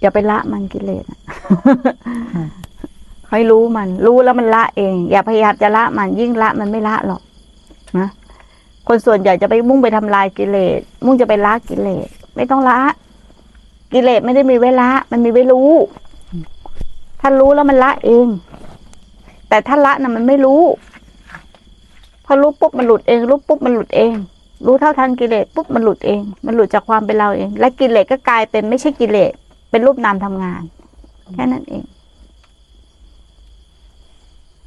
อย่าไปละมันกิเลสอะให้รู้มัน รู้แล้วมันละเอง อย่าพยายามจะละมันยิ่งละมันไม่ละหรอกนะคนส่วนใหญ่จะไปมุ่งไปทำลายกิเลส มุ่งจะไปละกิเลส ไม่ต้องละ กิเลสไม่ได้มีไว้ละ มันมีไว้รู้ ถ้ารู้แล้วมันละเอง แต่ถ้าละน่ะมันไม่รู้พอรู้ปุ๊บมันหลุดเอง รู้ปุ๊บมันหลุดเอง รู้เท่าทันกิเลสปุ๊บมันหลุดเอง มันหลุดจากความเป็นเราเอง และกิเลสก็กลายเป็นไม่ใช่กิเลส เป็นรูปนามทำงาน แค่นั้นเอง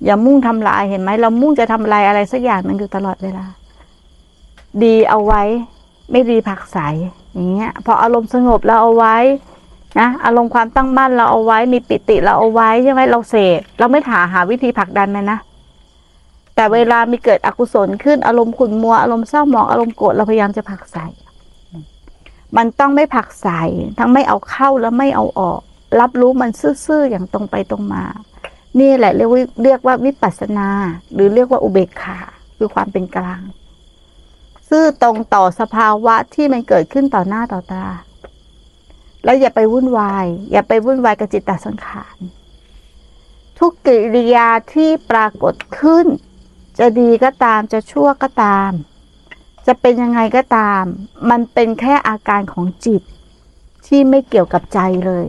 อย่ามุ่งทำลายเห็นไหมเรามุ่งจะทำลายอะไรสักอย่างมันอยู่ตลอดเวลา ดีเอาไว้ ไม่ดีผักใสอย่างเงี้ย พออารมณ์สงบเราเอาไว้นะอารมณ์ความตั้งมั่นเราเอาไว้มีปิติเราเอาไว้ใช่ไหมเราเสพเราไม่ถาหาวิธีผลักดันมันนะแต่เวลามีเกิดอกุศลขึ้นอารมณ์ขุ่นมัวอารมณ์เศร้าหมองอารมณ์โกรธเราพยายามจะผลักใส มันต้องไม่ผักใสทั้งไม่เอาเข้าแล้วไม่เอาออก รับรู้มันซื่อๆอย่างตรงไปตรงมา นี่แหละเรียกว่าเรียกว่าวิปัสสนา หรือเรียกว่าอุเบกขาคือความเป็นกลาง ซื่อตรงต่อสภาวะที่มันเกิดขึ้นต่อหน้าต่อตา แล้วอย่าไปวุ่นวาย อย่าไปวุ่นวายกับจิตตสังขารทุกกิริยาที่ปรากฏขึ้น จะดีก็ตามจะชั่วก็ตาม จะเป็นยังไงก็ตาม มันเป็นแค่อาการของจิต ที่ไม่เกี่ยวกับใจเลย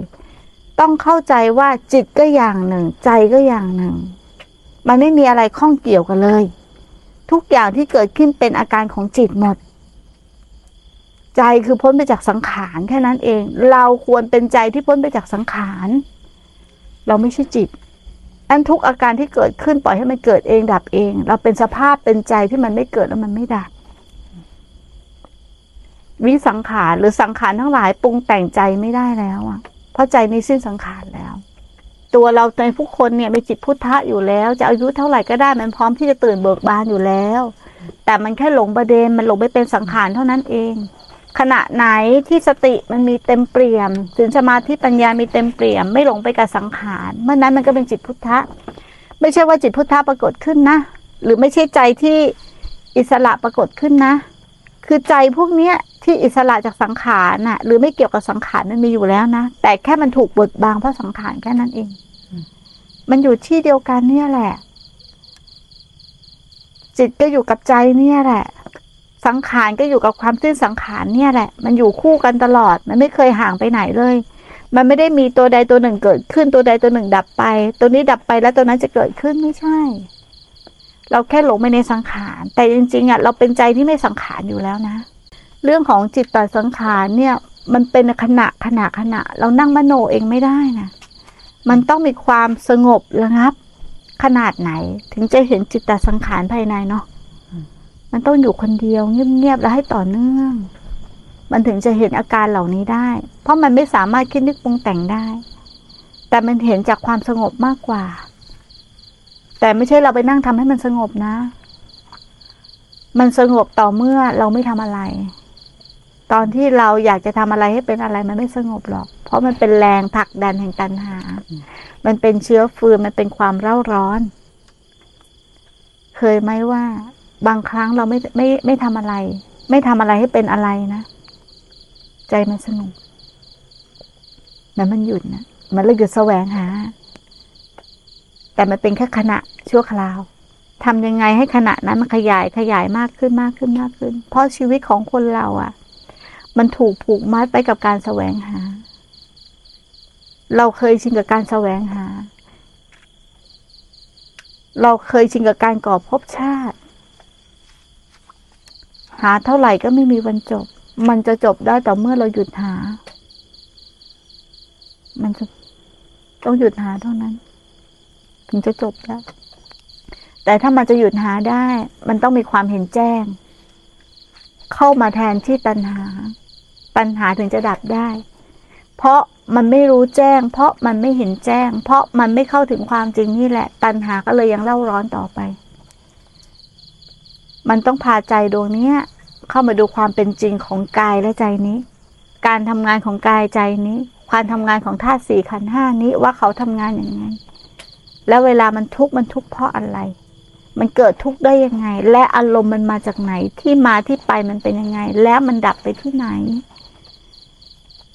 ต้องเข้าใจว่าจิตก็อย่างหนึ่ง ใจก็อย่างหนึ่ง มันไม่มีอะไรข้องเกี่ยวกันเลย ทุกอย่างที่เกิดขึ้นเป็นอาการของจิตหมด ใจคือพ้นไปจากสังขารแค่นั้นเอง เราควรเป็นใจที่พ้นไปจากสังขาร เราไม่ใช่จิตอันทุกอาการที่เกิดขึ้นปล่อยให้มันเกิดเองดับเอง เราเป็นสภาพเป็นใจที่มันไม่เกิดแล้วมันไม่ดับ วิสังขารหรือสังขารทั้งหลายปรุงแต่งใจไม่ได้แล้วอะ เพราะใจนี้สิ้นสังขารแล้ว ตัวเราในผู้คนเนี่ยมีจิตพุทธะอยู่แล้ว จะอายุเท่าไหร่ก็ได้มันพร้อมที่จะตื่นเบิกบานอยู่แล้ว แต่มันแค่หลงประเด็นมันหลงไปเป็นสังขารเท่านั้นเอง ขณะไหนที่สติมันมีเต็มเปี่ยมสินสมาธิปัญญามีเต็มเปี่ยม ไม่หลงไปกับสังขารเมื่อนั้นมันก็เป็นจิตพุทธะ ไม่ใช่ว่าจิตพุทธะปรากฏขึ้นนะหรือไม่ใช่ใจที่อิสระปรากฏขึ้นนะ คือใจพวกเนี้ยที่อิสระจากสังขารน่ะ หรือไม่เกี่ยวกับสังขารมันมีอยู่แล้วนะแต่แค่มันถูกบดบังเพราะสังขารแค่นั้นเอง มันอยู่ที่เดียวกันเนี่ยแหละ จิตก็อยู่กับใจเนี่ยแหละ สังขารก็อยู่กับความสิ้นสังขารเนี่ยแหละ มันอยู่คู่กันตลอด มันไม่เคยห่างไปไหนเลย มันไม่ได้มีตัวใดตัวหนึ่งเกิดขึ้นตัวใดตัวหนึ่งดับไป ตัวนี้ดับไปแล้วตัวนั้นจะเกิดขึ้นไม่ใช่ เราแค่หลงไปในสังขาร แต่จริงๆอะเราเป็นใจที่ไม่สังขารอยู่แล้วนะ เรื่องของจิตต่อสังขารเนี่ยมันเป็นขณะขณะขณะ เรานั่งมโนเองไม่ได้นะมันต้องมีความสงบระงับ ขนาดไหน ถึงจะเห็นจิตตสังขารภายในเนาะมันต้องอยู่คนเดียวเงียบๆแล้วให้ต่อเนื่อง มันถึงจะเห็นอาการเหล่านี้ได้ เพราะมันไม่สามารถคิดนึกปรุงแต่งได้ แต่มันเห็นจากความสงบมากกว่า แต่ไม่ใช่เราไปนั่งทำให้มันสงบนะ มันสงบต่อเมื่อเราไม่ทำอะไร ตอนที่เราอยากจะทำอะไรให้เป็นอะไรมันไม่สงบหรอก เพราะมันเป็นแรงผลักดันแห่งตัณหา มันเป็นเชื้อฟืนมันเป็นความเร่าร้อน เคยไหมว่า บางครั้งเราไม่ไม่ไม่ทำอะไร ไม่ทำอะไรให้เป็นอะไรนะ ใจมันสงบแต่มันหยุดนะมันเลยหยุดแสวงหา แต่มันเป็นแค่ขณะ ชั่วคราวทำยังไงให้ขณะนั้นมันขยายขยายมากขึ้นมากขึ้นมากขึ้น เพราะชีวิตของคนเราอะ่ะ มันถูกผูกมัดไปกับการแสวงหา เราเคยชินกับการแสวงหา เราเคยชินกับการก่อภพชาติ หาเท่าไหร่ก็ไม่มีวันจบ มันจะจบได้แต่เมื่อเราหยุดหา มันจะต้องหยุดหาเท่านั้น ถึงจะจบแล้ว แต่ถ้ามันจะหยุดหาได้ มันต้องมีความเห็นแจ้ง เข้ามาแทนที่ตัณหา ปัญหาถึงจะดับได้ เพราะมันไม่รู้แจ้ง เพราะมันไม่เห็นแจ้ง เพราะมันไม่เข้าถึงความจริงนี่แหละ ตัณหาก็เลยยังเล่าร้อนต่อไป มันต้องพาใจดวงนี้เข้ามาดูความเป็นจริงของกายและใจนี้ การทำงานของกายใจนี้ ความทำงานของธาตุสี่ขันห้านี้ว่าเขาทำงานอย่างไงแล้วเวลามันทุกข์มันทุกข์เพราะอะไร มันเกิดทุกข์ได้ยังไง และอารมณ์มันมาจากไหนที่มาที่ไปมันเป็นยังไง แล้วมันดับไปที่ไหน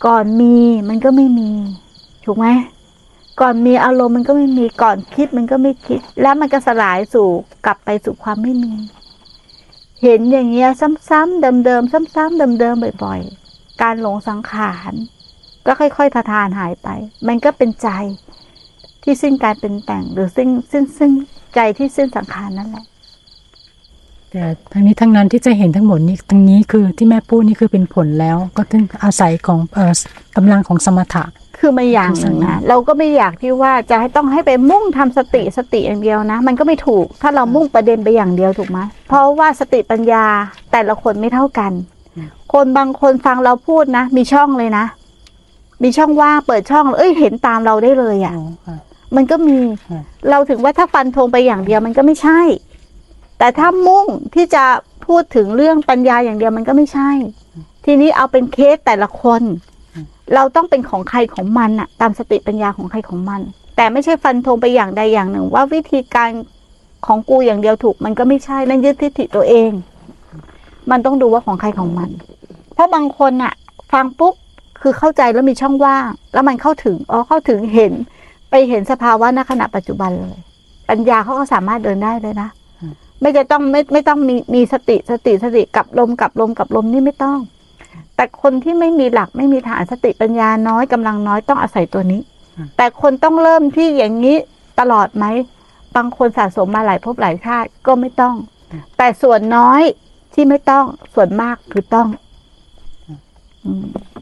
ก่อนมีมันก็ไม่มี ถูกไหมก่อนมีอารมณ์มันก็ไม่มีก่อนคิดมันก็ไม่คิด แล้วมันก็สลายสู่กลับไปสู่ความไม่มี เห็นอย่างเงี้ย ซ้ำๆเดิมๆซ้ำๆเดิมๆบ่อย ๆ การหลงสังขารก็ค่อยๆทาทานหายไป มันก็เป็นใจ ที่สิ้นการเป็นแต่ง หรือสิ้นสิ้นสิ้นใจที่สิ้นสังขารนั่นแหละ แต่ทั้งนี้ทั้งนั้นที่จะเห็นทั้งหมดนี้ทั้งนี้คือที่แม่พูดนี่คือเป็นผลแล้ว ก็ต้องอาศัยของเอ่อกำลังของสมถะคือไม่อย่างหนึ่งนะเราก็ไม่อยากที่ว่าจะให้ต้องให้ไปมุ่งทำสติสติอย่างเดียวนะ มันก็ไม่ถูกถ้าเรามุ่งประเด็นไปอย่างเดียวถูกไหมเพราะว่าสติปัญญาแต่ละคนไม่เท่ากัน คนบางคนฟังเราพูดนะ มีช่องเลยนะ มีช่องว่างเปิดช่องเอ้ยเห็นตามเราได้เลยอะ่ะ มันก็มีอืมเราถึงว่าถ้าฟันธงไปอย่างเดียวมันก็ไม่ใช่ แต่ถ้ามุ่งที่จะพูดถึงเรื่องปัญญาอย่างเดียวมันก็ไม่ใช่ ทีนี้เอาเป็นเคสแต่ละคน เราต้องเป็นของใครของมันอะตามสติปัญญาของใครของมัน แต่ไม่ใช่ฟันธงไปอย่างใดอย่างหนึ่ง ว่าวิธีการของกูอย่างเดียวถูก มันก็ไม่ใช่นั่นยึดทิฏฐิตัวเอง มันต้องดูว่าของใครของมัน เพราะบางคนอะฟังปุ๊บคือเข้าใจแล้วมีช่องว่าง แล้วมันเข้าถึงอ๋อเข้าถึงเห็น ไปเห็นสภาวะณขณะปัจจุบันเลย ปัญญาเขาก็สามารถเดินได้เลยนะอืมไม่จะต้องไม่ไม่ต้องมีมีสติสติสติกับลมกับลมกับลมนี่ไม่ต้อง แต่คนที่ไม่มีหลักไม่มีฐานสติปัญญาน้อยกำลังน้อยต้องอาศัยตัวนี้ แต่คนต้องเริ่มที่อย่างนี้ตลอดไหมบางคนสะสมมาหลายภพหลายชาติก็ไม่ต้อง แต่ส่วนน้อยที่ไม่ต้องส่วนมากคือต้องอืม